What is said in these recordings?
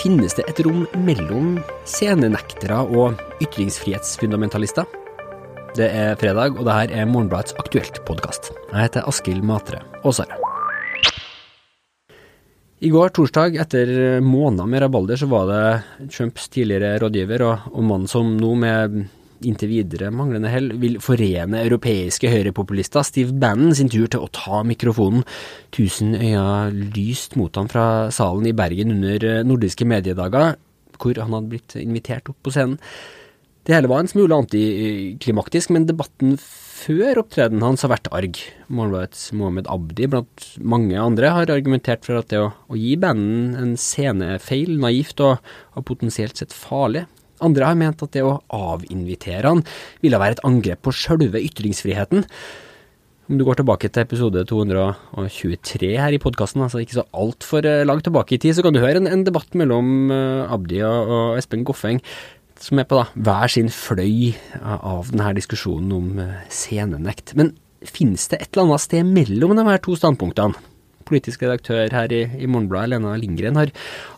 Finnes det et rom mellom scenenektere og ytringsfrihetsfundamentalister? Det er fredag, og det her er Morgenbladets Aktuelt-podkast. Jeg heter Askild Matre Aasare. I går, torsdag, etter måneder med rabalder, så var det Trumps tidligere rådgiver og, og mannen som nå med inntil videre manglende hell vil forene europeiske høyrepopulister, Steve Bannon, sin tur til å ta mikrofonen. Tusen øyne lyst mot ham fra salen i Bergen under nordiske mediedager, hvor han hadde blitt invitert opp på scenen. Det hele var en smule antiklimaktisk, men debatten før opptredenen hans har vært arg. Morgenbladets Mohammed Abdi blant mange andre har argumentert for at det å, å gi banden en scene er naivt og, og potensielt sett farlig. Andre har ment at det å avinvitere han ville være et angrep på sjølve ytringsfriheten. Om du går tilbake til episode 223 her i podkasten, altså ikke så altfor eh, langt tilbake i tid, så kan du høre en, en debatt mellom uh, Abdi og, Espen Goffeng som er på da, hver sin fløy av denne diskusjonen om uh, scenenekt. Men finnes det et eller annet sted mellom de her to standpunktene? Politisk redaktør her i, i Morgenbladet, Lena Lindgren, har,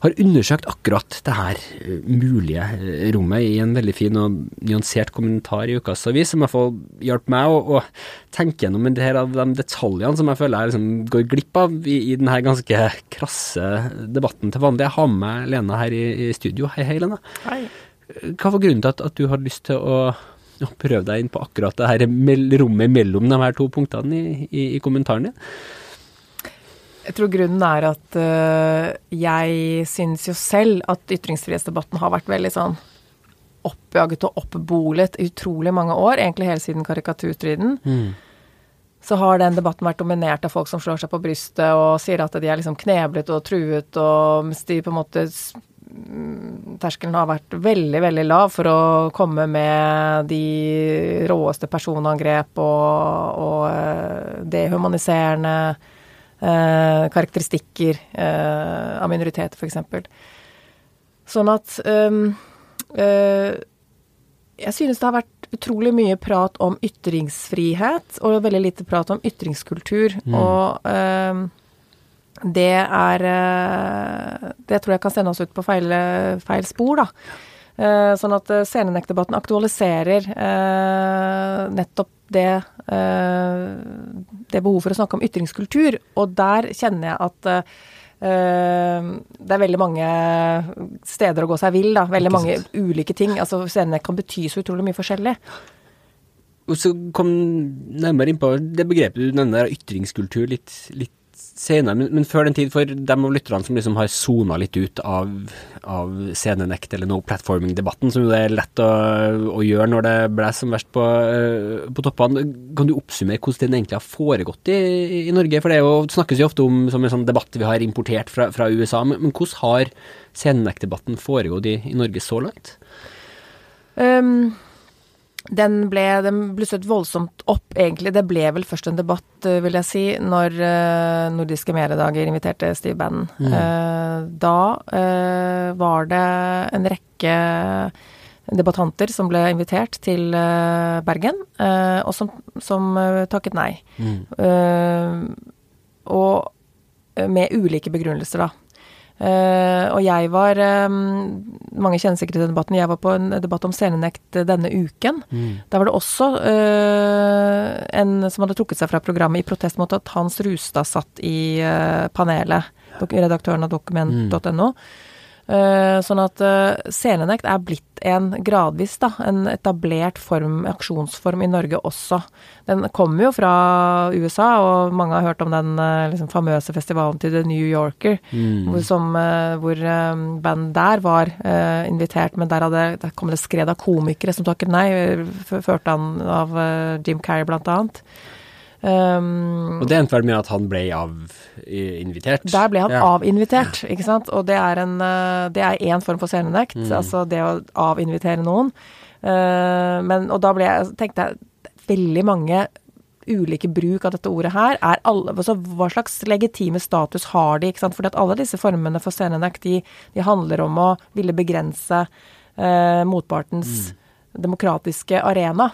har, undersøkt akkurat det her uh, mulige uh, rommet i en veldig fin og nyansert kommentar i Ukas Avis, som i hvert fall hjalp meg å, å, tenke gjennom en del av de detaljene som jeg føler jeg liksom går glipp av i, i denne ganske krasse debatten til vanlig. Jeg har med meg Lena her i, i studio. Hei, hei, Lena. Hei. Hva var grunnen til at, at du har lyst til å prøve deg inn på akkurat det her rommet mellom de her to punktene i, i, i kommentaren din? Jeg tror grunnen er at uh, jeg syns jo selv at ytringsfrihetsdebatten har vært veldig sånn oppjaget og oppbolet i utrolig mange år, egentlig hele siden karikaturstriden. Mm. Så har den debatten vært dominert av folk som slår seg på brystet og sier at de er liksom kneblet og truet, og mens de på en måte Terskelen har vært veldig, veldig lav for å komme med de råeste personangrep og, og uh, dehumaniserende eh, karakteristikker eh, av minoriteter, f.eks. Sånn at um, eh, Jeg synes det har vært utrolig mye prat om ytringsfrihet, og veldig lite prat om ytringskultur. Mm. Og um, det er eh, Det tror jeg kan sende oss ut på feil, feil spor, da. Uh, sånn at uh, scenenektdebatten aktualiserer uh, nettopp det, det behovet for å snakke om ytringskultur. Og der kjenner jeg at det er veldig mange steder å gå seg vill, da. Veldig mange ulike ting. Altså scenenekt kan bety så utrolig mye forskjellig. Og så kom nærmere innpå det begrepet du nevner, ytringskultur, litt, litt senere, men, men, før den tid, for dem av lytterne som liksom har sona litt ut av, av scenenekt eller no platforming-debatten, som jo det er lett å, å, gjøre når det blåser som verst på, uh, på, toppene, kan du oppsummere hvordan den egentlig har foregått i, i Norge? For det jo, snakkes jo ofte om som en sånn debatt vi har importert fra, fra USA, men, men, hvordan har scenenektdebatten foregått i, i Norge så langt? Um den ble, den blusset voldsomt opp, egentlig. Det ble vel først en debatt, eh, vil jeg si, når uh, Nordiske meredager inviterte Steve Bannon. Mm. Uh, da var det en rekke debattanter som ble invitert til Bergen, og som, som takket nei. Mm. og med ulike begrunnelser, da. Uh, og jeg var Mange kjenner sikkert til den debatten. Jeg var på en debatt om scenenekt denne uken. Mm. Der var det også uh, en som hadde trukket seg fra programmet i protest mot at Hans Rustad satt i panelet. Redaktøren av dokument.no. Mm. Uh, sånn at selenekt scenenekt er blitt en gradvis da, en etablert form, aksjonsform i Norge også. Den kommer jo fra USA, og mange har hørt om den uh, liksom, famøse festivalen til The New Yorker, mm. hvor, som, hvor band der var invitert, men der, hadde, der kom det skred av komikere som takket nei, ført an av Jim Carrey blant annet. Um, og det endte vel med at han ble avinvitert? Der ble han ja. avinvitert, ikke sant. Og det er en eh, det er én form for scenenekt, mm. altså det å avinvitere noen. Uh, men, og da ble jeg, tenkte jeg veldig mange ulike bruk av dette ordet her, er alle, altså hva slags legitime status har de? ikke sant? Fordi at alle disse formene for scenenekt, de, de handler om å ville begrense uh, motpartens mm. demokratiske arena.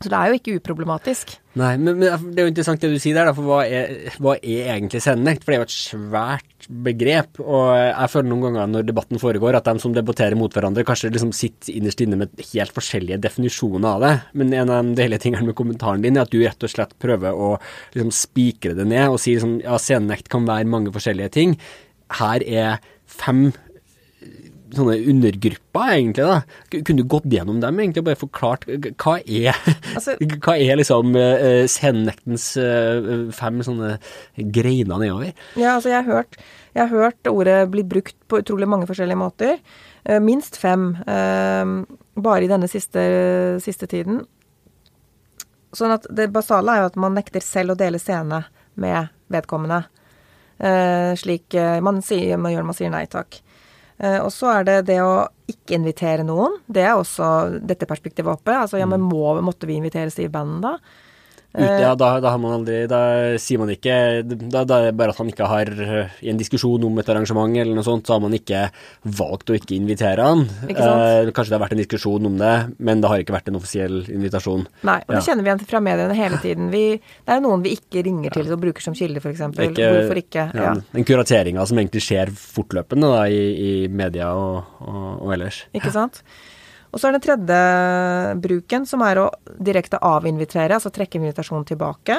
Så det er jo ikke uproblematisk. Nei, men, men, det er jo interessant det du sier der, da, for hva er, hva er egentlig scenenekt? For det er jo et svært begrep, og jeg føler noen ganger når debatten foregår at de som debatterer mot hverandre, kanskje liksom sitter innerst inne med helt forskjellige definisjoner av det. Men en av de deilige tingene med kommentaren din er at du rett og slett prøver å liksom spikre det ned og si liksom, ja, scenenekt kan være mange forskjellige ting. Her er fem sånne undergrupper, egentlig. da. Kunne du gått gjennom dem egentlig og bare forklart hva er, altså, hva er liksom uh, scenenektens uh, fem sånne greiner nedover? Ja, altså jeg har, hørt, jeg har hørt ordet bli brukt på utrolig mange forskjellige måter. Uh, minst fem. bare i denne siste, siste tiden. Sånn at det basale er jo at man nekter selv å dele scene med vedkommende. slik man, sier, man gjør når man sier nei takk. Eh, og så er det det å ikke invitere noen. Det er også dette perspektivet oppe. Altså ja, men mm. må, måtte vi invitere Steve Bannon da? Ut, ja, eh, da, da, har man aldri Da sier man ikke da, da, er det bare at man ikke har I en diskusjon om et arrangement eller noe sånt, så har man ikke valgt å ikke invitere han. Ikke Eh, kanskje det har vært en diskusjon om det, men det har ikke vært en offisiell invitasjon. Nei, og det kjenner vi igjen fra mediene hele tiden. Vi, det er noen vi ikke ringer til og bruker som kilde, f.eks. Hvorfor ikke? Ja, Den kurateringa som egentlig skjer fortløpende i, i media og, og, og ellers. Ikke sant. Og så er den tredje bruken, som er å direkte avinvitere, altså trekke invitasjonen tilbake.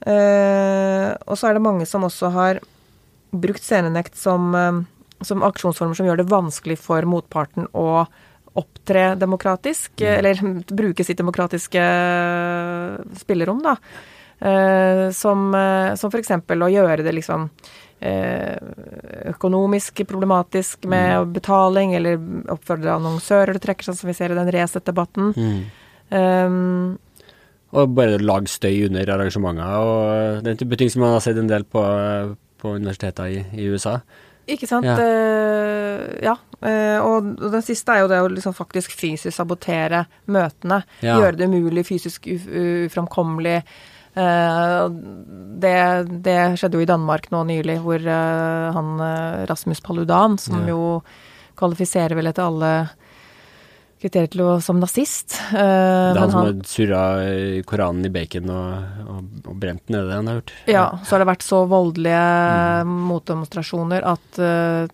Uh, og så er det mange som også har brukt scenenekt som, uh, som aksjonsformer som gjør det vanskelig for motparten å opptre demokratisk, mm. eller bruke sitt demokratiske spillerom, da. Uh, som, som f.eks. å gjøre det liksom Eh, økonomisk problematisk med mm. betaling, eller oppfordre annonsører til å trekke seg, som vi ser i den Resett-debatten. Mm. Um, og bare lage støy under arrangementer og den type ting som man har sett en del på, på universiteter i, i USA. Ikke sant. Ja. Uh, ja. Uh, og den siste er jo det å liksom faktisk fysisk sabotere møtene. Ja. Gjøre det umulig, fysisk uframkommelig. Eh, det, det, skjedde jo i Danmark nå nylig, hvor eh, han eh, Rasmus Paludan, som ja. jo kvalifiserer vel etter alle kriterier til å som nazist. Det er han som har surra Koranen i bacon og, og, og, brent den, er det han har gjort? Ja, så har det vært så voldelige mm. motdemonstrasjoner at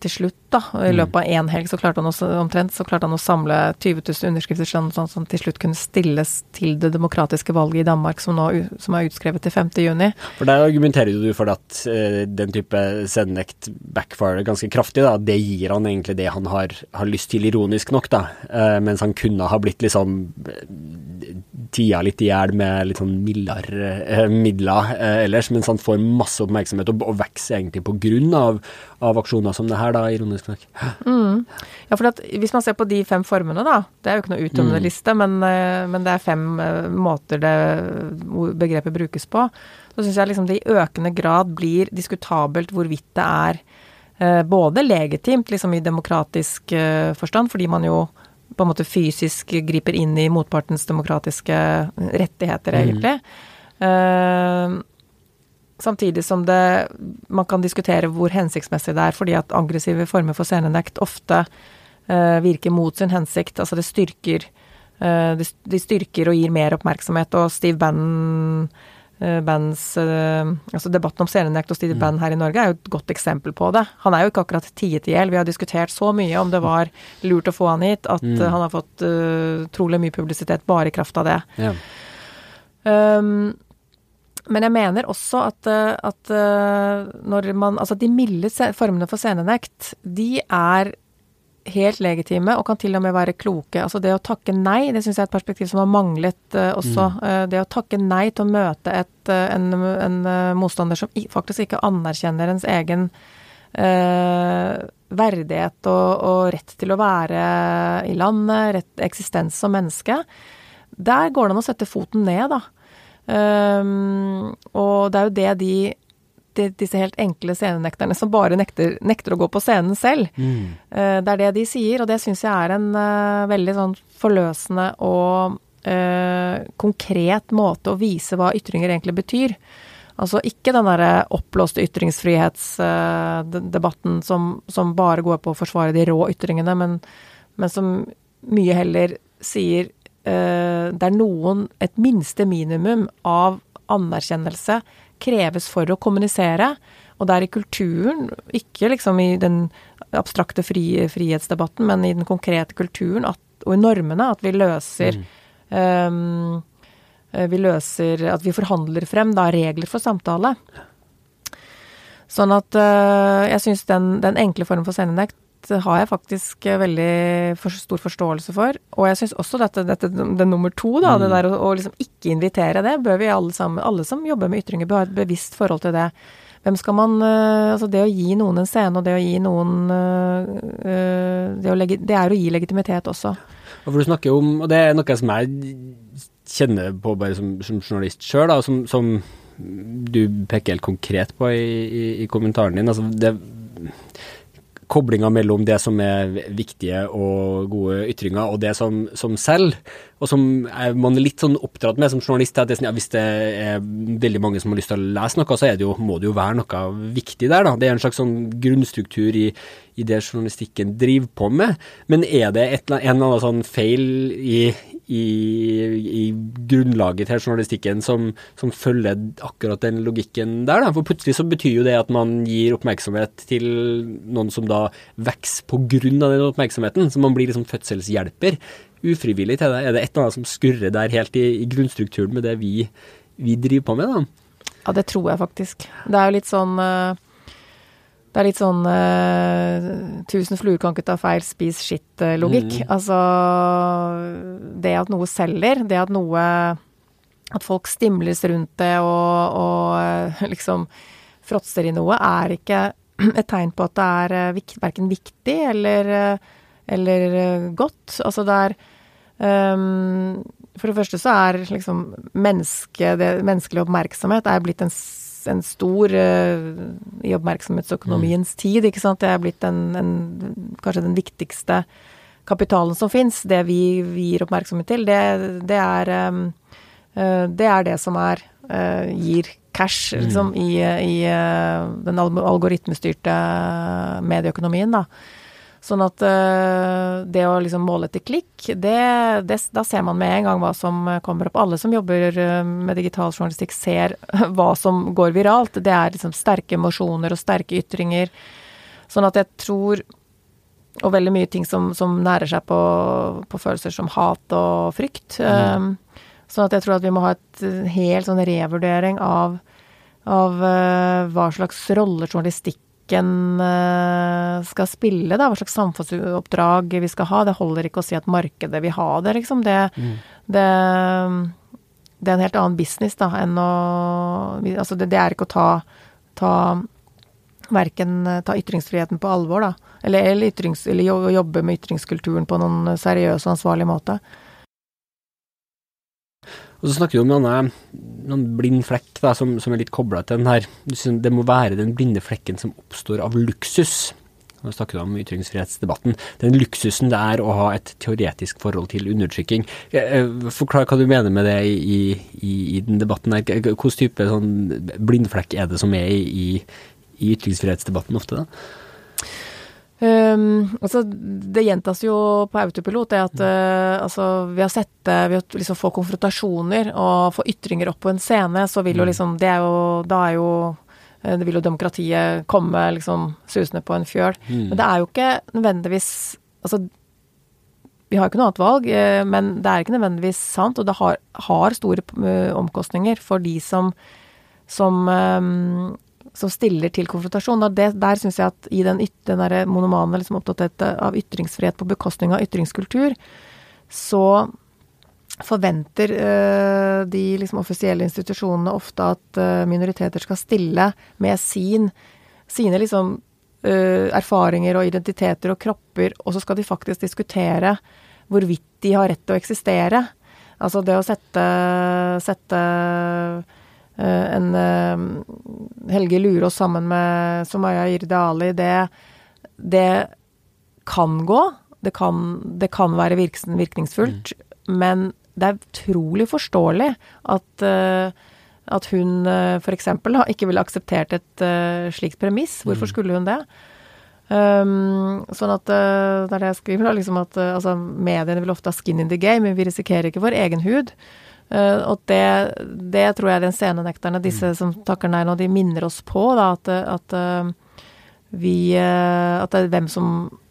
til slutt, da, i mm. løpet av én helg, så klarte han også, omtrent, så klarte han å samle 20 000 underskrifter sånn, sånn som til slutt kunne stilles til det demokratiske valget i Danmark, som nå som er utskrevet til 5. juni. For der argumenterer du for at uh, den type sendnekt backfirer ganske kraftig, da. Det gir han egentlig det han har, har lyst til, ironisk nok, da. Uh, mens han kunne ha blitt liksom tia litt i hjel med litt sånn mildere eh, midler eh, ellers, mens han får masse oppmerksomhet og, og vokser egentlig på grunn av, av, aksjoner som det her, da, ironisk nok. Mm. Ja, for at, hvis man ser på de fem formene, da, det er jo ikke noe uttømmende mm. liste, men, eh, men, det er fem måter det begrepet brukes på, så syns jeg liksom det i økende grad blir diskutabelt hvorvidt det er både legitimt, liksom i demokratisk forstand, fordi man jo på en måte fysisk griper inn i motpartens demokratiske rettigheter, mm. egentlig. Mm. Samtidig som det Man kan diskutere hvor hensiktsmessig det er, fordi at aggressive former for scenenekt ofte uh, virker mot sin hensikt. Altså det styrker uh, de, styrker og gir mer oppmerksomhet, og Steve Bannon bands eh, Altså debatten om scenenekt og Stevie mm. Band her i Norge er jo et godt eksempel på det. Han er jo ikke akkurat tiet i hjel. Vi har diskutert så mye om det var lurt å få han hit, at mm. Eh, han har fått uh, trolig mye publisitet bare i kraft av det. Ja. Um, men jeg mener også at, at når man Altså de milde formene for scenenekt, de er helt legitime og kan til og med være kloke. Altså det å takke nei, det syns jeg er et perspektiv som har manglet uh, også. Mm. Uh, det å takke nei til å møte et, uh, en, en motstander som faktisk ikke anerkjenner ens egen verdighet og, og, rett til å være i landet, rett eksistens som menneske. Der går det an å sette foten ned, da. Um, og det er jo det de disse helt enkle scenenekterne som bare nekter, nekter, å gå på scenen selv. Mm. Uh, det er det de sier, og det syns jeg er en uh, veldig sånn forløsende og uh, konkret måte å vise hva ytringer egentlig betyr. Altså ikke den derre oppblåste ytringsfrihetsdebatten som, som, bare går på å forsvare de rå ytringene, men, men som mye heller sier uh, er noen, et minste minimum av anerkjennelse, kreves for å kommunisere. Og det er i kulturen, ikke liksom i den abstrakte fri, frihetsdebatten, men i den konkrete kulturen at, og i normene at vi løser mm. um, Vi løser At vi forhandler frem da regler for samtale. Sånn at uh, jeg syns den, den, enkle formen for scenenekt har jeg faktisk veldig for, stor forståelse for. Og jeg syns også dette, dette det nummer to, da, mm. det der å, å, liksom ikke invitere det, bør vi alle sammen, alle som jobber med ytringer, bør ha et bevisst forhold til det. Hvem skal man uh, Altså det å gi noen en scene, og det å gi noen uh, det, å legge, det, er å gi legitimitet også. Og for du snakker om, og det er noe som jeg kjenner på bare som, som journalist sjøl, som, som, du peker helt konkret på i, i, i kommentaren din. altså det koblinga mellom det som er viktige og gode ytringer, og det som, som selv, og som man er litt sånn oppdratt med som journalist. at det, sånn, ja, Hvis det er veldig mange som har lyst til å lese noe, så det jo, må det jo være noe viktig der. da. Det er en slags sånn grunnstruktur i, i det journalistikken driver på med. Men er det et, en eller annen sånn feil i, i, i, grunnlaget til journalistikken som, som, følger akkurat den logikken der. Da. For plutselig så betyr jo det at man gir oppmerksomhet til noen som da vokser av den oppmerksomheten. Så man blir liksom fødselshjelper ufrivillig til det. Er det et eller annet som skurrer der helt i, i grunnstrukturen med det vi, vi, driver på med, da? Ja, det tror jeg faktisk. Det er jo litt sånn uh det er litt sånn uh, tusen fluer kan ikke ta feil, spis skitt-logikk. Mm. Altså det at noe selger, det at noe At folk stimles rundt det og, og uh, liksom fråtser i noe, er ikke et tegn på at det er uh, vikt, verken viktig eller, eller godt. Altså det er um, For det første så er liksom menneske, det, menneskelig oppmerksomhet er blitt en en stor uh, i oppmerksomhetsøkonomiens mm. tid, ikke sant. Det er blitt en, en, kanskje den viktigste kapitalen som fins. Det vi, vi, gir oppmerksomhet til, det, det er um, uh, Det er det som er gir cash, mm. liksom, i, i den algoritmestyrte medieøkonomien, da. Sånn at uh, det å liksom måle etter klikk, det, det, da ser man med en gang hva som kommer opp. Alle som jobber uh, med digital journalistikk ser hva som går viralt. Det er liksom sterke emosjoner og sterke ytringer. Sånn at jeg tror Og veldig mye ting som, som nærer seg på, på, følelser som hat og frykt. Mm. Sånn at jeg tror at vi må ha et helt sånn revurdering av, av hva slags rolle journalistikk politikken eh, skal spille, da, hva slags samfunnsoppdrag vi skal ha. Det holder ikke å si at markedet vil ha det, liksom. Det, mm. det, det, er en helt annen business da, enn å Altså, det, det er ikke å ta, ta verken ta ytringsfriheten på alvor, da, eller, eller, ytrings, eller jobbe med ytringskulturen på noen seriøs og ansvarlig måte. Og så snakker du om denne, noen blind flekk da, som, som er litt kobla til den her. Det må være den blinde flekken som oppstår av luksus. Nå snakker du om ytringsfrihetsdebatten. Den luksusen det er å ha et teoretisk forhold til undertrykking. Eh, eh, forklar hva du mener med det i, i, i den debatten. her. Hvilken type sånn blindflekk er det som er i, i ytringsfrihetsdebatten ofte? da? Um, altså, det gjentas jo på autopilot, det at uh, altså, ved å sette Ved å liksom få konfrontasjoner og få ytringer opp på en scene, så vil jo mm. liksom Det er jo Da er jo eh, det vil jo demokratiet komme liksom susende på en fjøl. Mm. Men det er jo ikke nødvendigvis Altså, vi har jo ikke noe annet valg, uh, men det er ikke nødvendigvis sant, og det har, har store omkostninger for de som, som um, som stiller til konfrontasjon. Det, der syns jeg at i den, den der monomane liksom opptatt av ytringsfrihet på bekostning av ytringskultur, så forventer uh, de liksom offisielle institusjonene ofte at uh, minoriteter skal stille med sin, sine liksom uh, erfaringer og identiteter og kropper, og så skal de faktisk diskutere hvorvidt de har rett til å eksistere. Altså det å sette, sette en eh, Helge Lurås sammen med Somaya Irde Ali, det, det kan gå. Det kan, det kan være virkningsfullt, mm. men det er utrolig forståelig at, uh, at hun f.eks. ikke ville akseptert et slikt premiss. Hvorfor mm. skulle hun det? Um, sånn at det er det jeg skriver, da, liksom at altså, mediene vil ofte ha skin in the game, men vi risikerer ikke vår egen hud. Uh, og det, det, tror jeg den scenenekterne, disse mm. som takker nei nå, de minner oss på da, at, at vi At det er hvem som,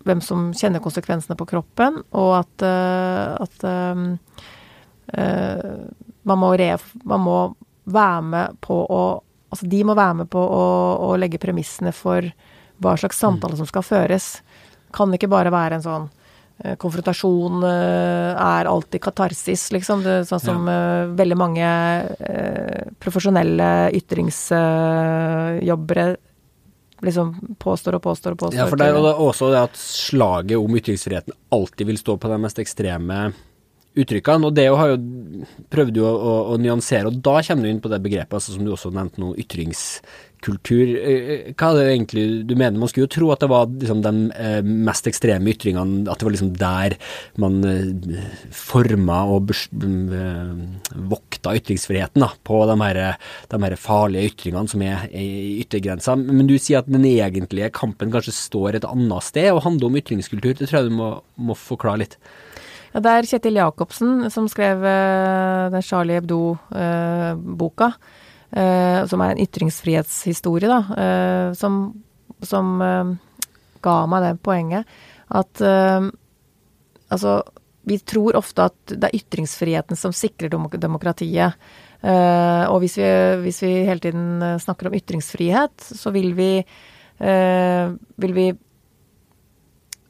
hvem som, kjenner konsekvensene på kroppen, og at, at man, må re, man må være med på å Altså, de må være med på å, å legge premissene for hva slags samtale som skal føres. Kan ikke bare være en sånn Konfrontasjon eh, er alltid katarsis, liksom. Det, sånn som ja. uh, veldig mange profesjonelle ytringsjobbere liksom påstår og påstår og påstår. Ja, for det er jo også det at slaget om ytringsfriheten alltid vil stå på den mest ekstreme uttrykkene. Og det har jo prøvd å, å, å, nyansere, og da kommer du inn på det begrepet altså, som du også nevnte nå, ytringskultur. Eh, hva er det egentlig du mener? Man skulle jo tro at det var liksom, de eh, mest ekstreme ytringene, at det var liksom der man eh, forma og vokta ytringsfriheten da, på de her, de her farlige ytringene som er i yttergrensa. Men du sier at den egentlige kampen kanskje står et annet sted og handler om ytringskultur. Det tror jeg du må, må forklare litt. Det er Kjetil Jacobsen som skrev uh, den Charlie Hebdo-boka. Uh, eh, som er en ytringsfrihetshistorie, da, eh, som, som eh, ga meg det poenget at eh, altså vi tror ofte at det er ytringsfriheten som sikrer demokratiet. Og hvis vi, hvis vi, hele tiden snakker om ytringsfrihet, så vil vi, vil vi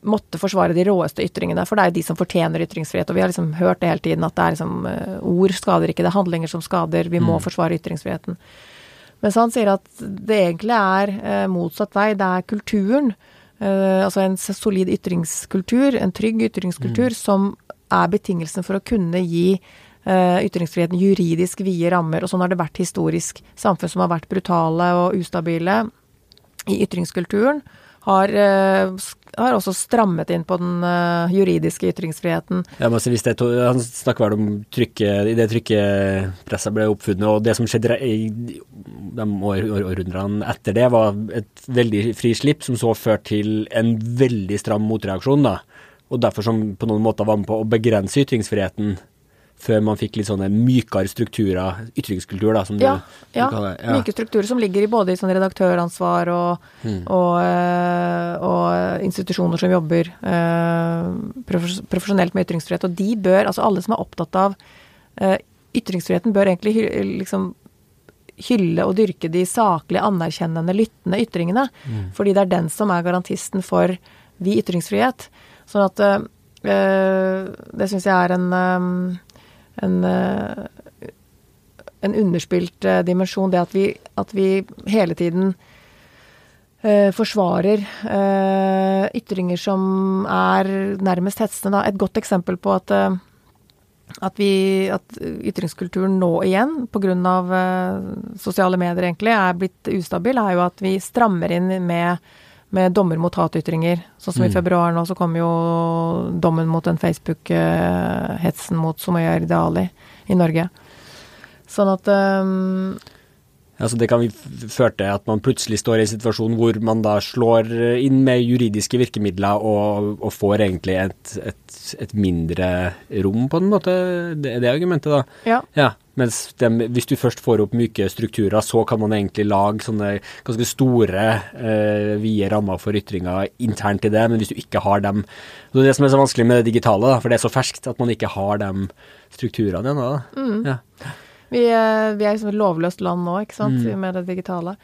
måtte forsvare de råeste ytringene, for det er jo de som fortjener ytringsfrihet. Og vi har liksom hørt det hele tiden, at det er liksom uh, ord skader ikke, det er handlinger som skader. Vi må mm. forsvare ytringsfriheten. Mens han sier at det egentlig er uh, motsatt vei. Det er kulturen, uh, altså en solid ytringskultur, en trygg ytringskultur, mm. som er betingelsen for å kunne gi ytringsfriheten juridisk vide rammer. Og sånn har det vært historisk. Samfunn som har vært brutale og ustabile i ytringskulturen har, uh, har, også strammet inn på den uh, juridiske ytringsfriheten. Ja, men hvis det, Han snakker vel om trykket, i det trykkepresset ble oppfunnet, og det som skjedde i de århundrene etter det, var et veldig frislipp som så førte til en veldig stram motreaksjon. da, Og derfor som på noen måter var med på å begrense ytringsfriheten før man fikk litt sånne mykere strukturer, ytringskultur, da, som ja, du, ja, kaller det. Ja, myke strukturer som ligger i både i sånn redaktøransvar og, hmm. og, øh, og, institusjoner som jobber øh, profesjonelt med ytringsfrihet. Og de bør, altså alle som er opptatt av øh, ytringsfriheten, bør egentlig liksom hylle og dyrke de saklig anerkjennende, lyttende ytringene. Mm. Fordi det er den som er garantisten for vi ytringsfrihet. Sånn at det syns jeg er en en, eh, en underspilt eh, dimensjon. Det at vi, at vi hele tiden uh, forsvarer ytringer som er nærmest hetsende. Da. Et godt eksempel på at, at, vi, at ytringskulturen nå igjen, pga. Uh, sosiale medier egentlig, er blitt ustabil, er jo at vi strammer inn med med dommer mot hatytringer. Sånn som mm. i februar nå, så kom jo dommen mot den Facebook-hetsen mot Sumaya Irdali i Norge. Sånn at um, Altså det kan føre til at man plutselig står i en situasjon hvor man da slår inn med juridiske virkemidler og, og får egentlig et, et, et, mindre rom, på en måte. Det er det argumentet, da. Ja. ja. Mens de, hvis du først får opp myke strukturer, så kan man egentlig lage sånne ganske store, eh, vide rammer for ytringer internt i det. Men hvis du ikke har dem Det er det som er så vanskelig med det digitale, da, for det er så ferskt at man ikke har de strukturene ennå. Mm. Ja. Vi, vi, er liksom et lovløst land nå, ikke sant, mm. med det digitale.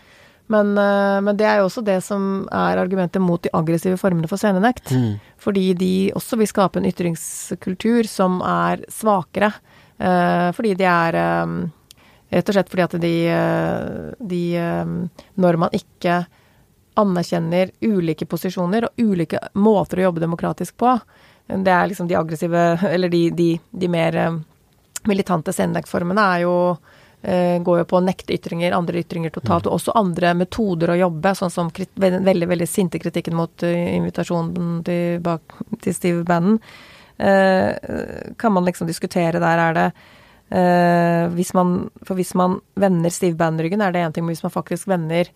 Men, eh, men, det er jo også det som er argumentet mot de aggressive formene for scenenekt. Mm. Fordi de også vil skape en ytringskultur som er svakere. Eh, fordi de er eh, Rett og slett fordi at de, eh, de Når man ikke anerkjenner ulike posisjoner og ulike måter å jobbe demokratisk på, det er liksom de aggressive Eller de, de, de mer militante scenenektformene er jo går jo på å nekte ytringer, andre ytringer totalt, og også andre metoder å jobbe, sånn som veldig, veldig sinte kritikken mot invitasjonen til, til Steve Bannon kan man liksom diskutere der. Er det eh, hvis man, For hvis man vender Steve Bannon-ryggen, er det én ting, men hvis man faktisk vender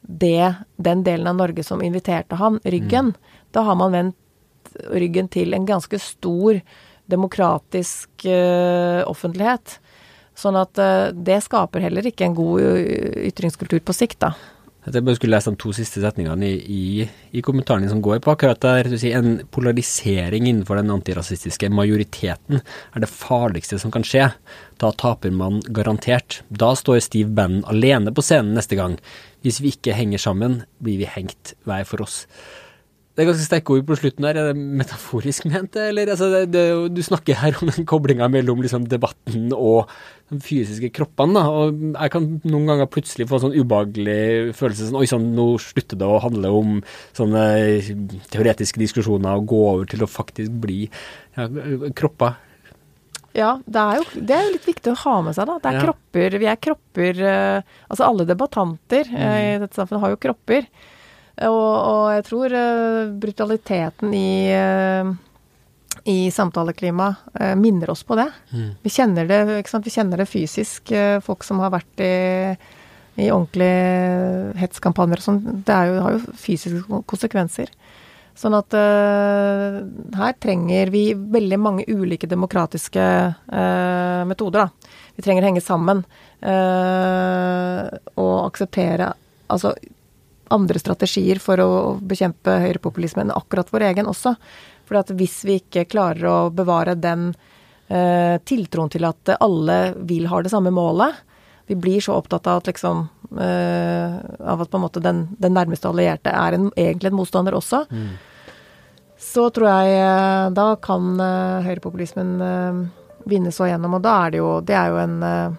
det, den delen av Norge som inviterte han, ryggen. Da har man vendt ryggen til en ganske stor demokratisk uh, offentlighet. Sånn at uh, det skaper heller ikke en god ytringskultur på sikt, da. Jeg bare skulle lese de to siste setningene i, i, i kommentaren som går på akkurat der. Du sier en polarisering innenfor den antirasistiske majoriteten er det farligste som kan skje. Da taper man garantert. Da står Steve Bannon alene på scenen neste gang. Hvis vi ikke henger sammen, blir vi hengt hver for oss. Det er ganske sterke ord på slutten der. Er det metaforisk ment, eller? Altså, det, det, du snakker her om den koblinga mellom liksom, debatten og de fysiske kroppene. Da. Og jeg kan noen ganger plutselig få en sånn ubehagelig følelse sånn Oi sann, nå slutter det å handle om sånne teoretiske diskusjoner og gå over til å faktisk bli ja, kropper. Ja, det er, jo, det er jo litt viktig å ha med seg, da. Det er ja. kropper. Vi er kropper uh, Altså alle debattanter mm. i dette samfunnet har jo kropper. Og, og jeg tror uh, brutaliteten i, uh, i samtaleklimaet uh, minner oss på det. Mm. Vi kjenner det? Vi kjenner det fysisk. folk som har vært i, i ordentlige hetskampanjer og sånn. Det jo, har jo fysiske konsekvenser. Sånn at her trenger vi veldig mange ulike demokratiske metoder, da. Vi trenger å henge sammen og akseptere Altså andre strategier for å bekjempe høyrepopulisme enn akkurat vår egen også. For at hvis vi ikke klarer å bevare den eh, tiltroen til at alle vil ha det samme målet, vi blir så opptatt av at liksom eh, Av at på en måte den, den nærmeste allierte er en, egentlig en motstander også. Mm. Så tror jeg eh, Da kan eh, høyrepopulismen uh, vinne så gjennom, og da er det jo Det er jo en uh,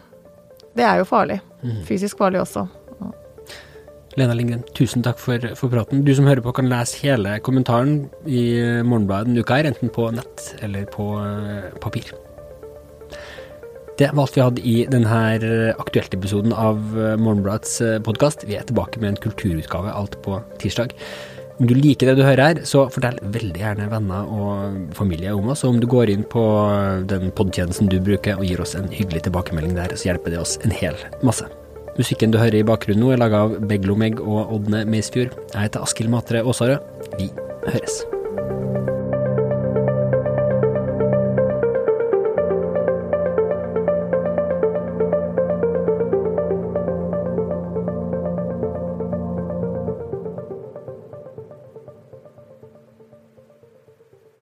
Det er jo farlig. Mm. Fysisk farlig også. Lena Lindgren, tusen takk for, for, praten. Du som hører på kan lese hele kommentaren i Morgenbladet denne uka enten på nett eller på uh, papir. Det var alt vi hadde i denne aktuelt-episoden av eh, Morgenbladets eh, podkast. Vi er tilbake med en kulturutgave alt på tirsdag. Om du liker det du hører her, så fortell veldig gjerne venner og familie om oss. Og om du går inn på den podtjenesten du bruker og gir oss en hyggelig tilbakemelding der, så hjelper det oss en hel masse. Musikken du hører i bakgrunnen nå, er laga av Beglomeg og Ådne Meisfjord. Jeg heter Askild Matre Aasarød. Vi høres.